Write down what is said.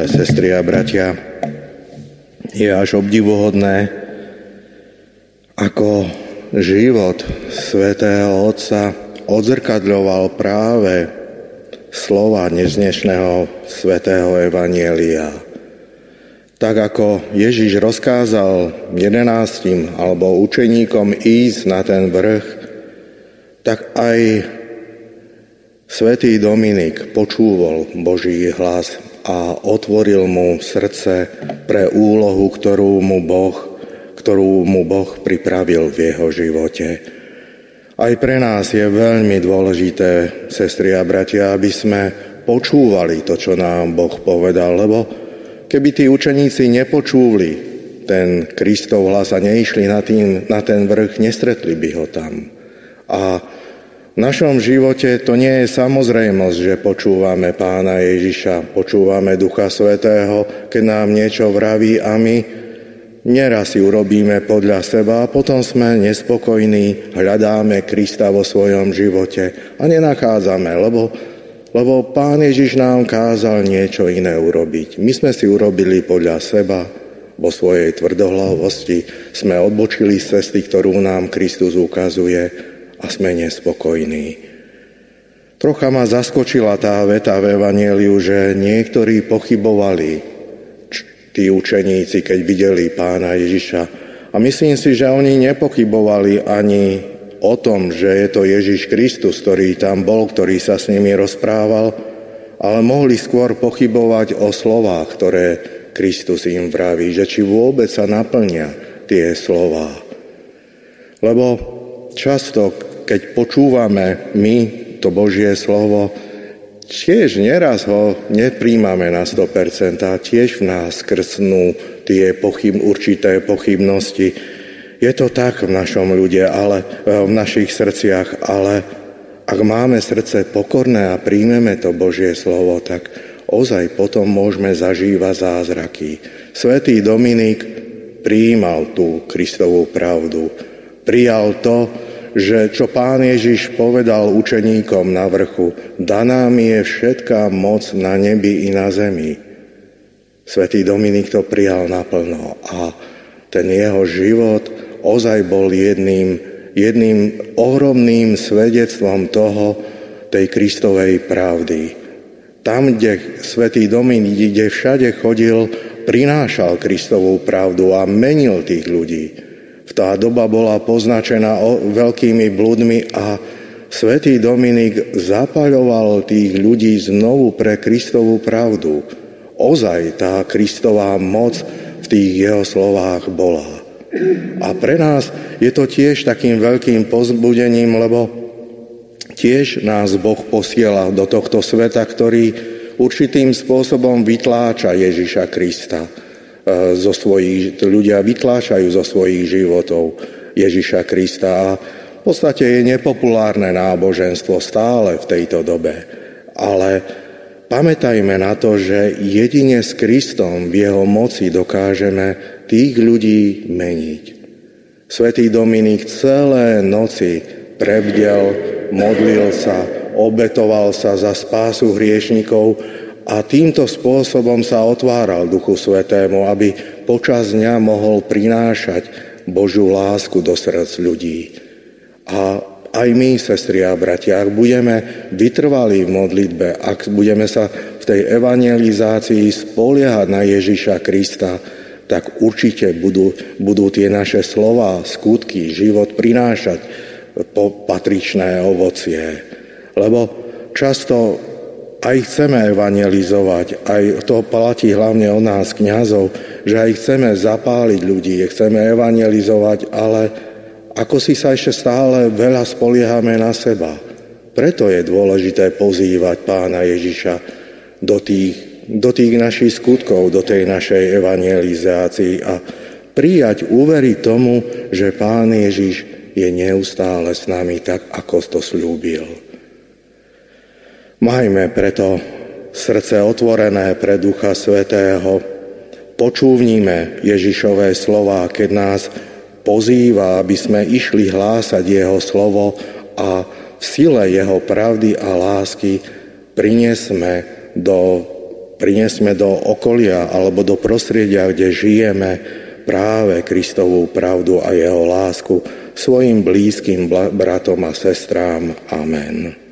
Milé sestry a bratia, je až obdivuhodné, ako život svätého Otca odzrkadľoval práve slova dnešného svätého Evanielia. Tak ako Ježiš rozkázal jedenáctim alebo učeníkom ísť na ten vrch, tak aj svätý Dominik počúval Boží hlas a otvoril mu srdce pre úlohu, ktorú mu Boh, ktorú mu boh pripravil v jeho živote. Aj pre nás je veľmi dôležité, sestri a bratia, aby sme počúvali to, čo nám Boh povedal, lebo keby tí učeníci nepočúvli ten Kristov hlas a neišli na, tým, na ten vrch, nestretli by ho tam. A v našom živote to nie je samozrejmosť, že počúvame pána Ježiša, počúvame Ducha Svetého, keď nám niečo vraví a my neraz si urobíme podľa seba a potom sme nespokojní, hľadáme Krista vo svojom živote a nenachádzame, lebo, lebo pán Ježiš nám kázal niečo iné urobiť. My sme si urobili podľa seba, vo svojej tvrdohlavosti sme odbočili z cesty, ktorú nám Kristus ukazuje a sme nespokojní. Trocha ma zaskočila tá veta v Evangeliu, že niektorí pochybovali, tí učeníci, keď videli pána Ježiša. A myslím si, že oni nepochybovali ani o tom, že je to Ježiš Kristus, ktorý tam bol, ktorý sa s nimi rozprával, ale mohli skôr pochybovať o slovách, ktoré Kristus im vraví, že či vôbec sa naplnia tie slová. Lebo často keď počúvame my to Božie slovo, tiež neraz ho nepríjmame na 100% a tiež v nás krsnú tie pochyb, určité pochybnosti. Je to tak v našom ľude, ale e, v našich srdciach, ale ak máme srdce pokorné a príjmeme to Božie slovo, tak ozaj potom môžeme zažívať zázraky. Svetý Dominik prijímal tú Kristovú pravdu. Prijal to, že čo pán Ježiš povedal učeníkom na vrchu, daná mi je všetká moc na nebi i na zemi. Svetý Dominik to prijal naplno a ten jeho život ozaj bol jedným, jedným ohromným svedectvom toho, tej Kristovej pravdy. Tam, kde svätý Dominik, kde všade chodil, prinášal Kristovú pravdu a menil tých ľudí. Tá doba bola poznačená veľkými bludmi a svätý Dominik zapaľoval tých ľudí znovu pre Kristovú pravdu. Ozaj tá Kristová moc v tých jeho slovách bola. A pre nás je to tiež takým veľkým pozbudením, lebo tiež nás Boh posiela do tohto sveta, ktorý určitým spôsobom vytláča Ježiša Krista zo svojich, ľudia vytláčajú zo svojich životov Ježiša Krista a v podstate je nepopulárne náboženstvo stále v tejto dobe. Ale pamätajme na to, že jedine s Kristom v jeho moci dokážeme tých ľudí meniť. Svetý Dominik celé noci prebdel, modlil sa, obetoval sa za spásu hriešnikov a týmto spôsobom sa otváral Duchu Svetému, aby počas dňa mohol prinášať Božiu lásku do srdc ľudí. A aj my, sestri a bratia, ak budeme vytrvali v modlitbe, ak budeme sa v tej evangelizácii spoliehať na Ježiša Krista, tak určite budú, budú tie naše slova, skutky, život prinášať patričné ovocie. Lebo často aj chceme evangelizovať, aj to platí hlavne o nás, kňazov, že aj chceme zapáliť ľudí, chceme evangelizovať, ale ako si sa ešte stále veľa spoliehame na seba. Preto je dôležité pozývať pána Ježiša do tých, do tých našich skutkov, do tej našej evangelizácii a prijať, uveriť tomu, že pán Ježiš je neustále s nami tak, ako to slúbil. Majme preto srdce otvorené pre Ducha Svetého. Počúvnime Ježišové slova, keď nás pozýva, aby sme išli hlásať Jeho slovo a v sile Jeho pravdy a lásky priniesme do prinesme do okolia alebo do prostredia, kde žijeme, práve Kristovú pravdu a jeho lásku svojim blízkym bratom a sestrám. Amen.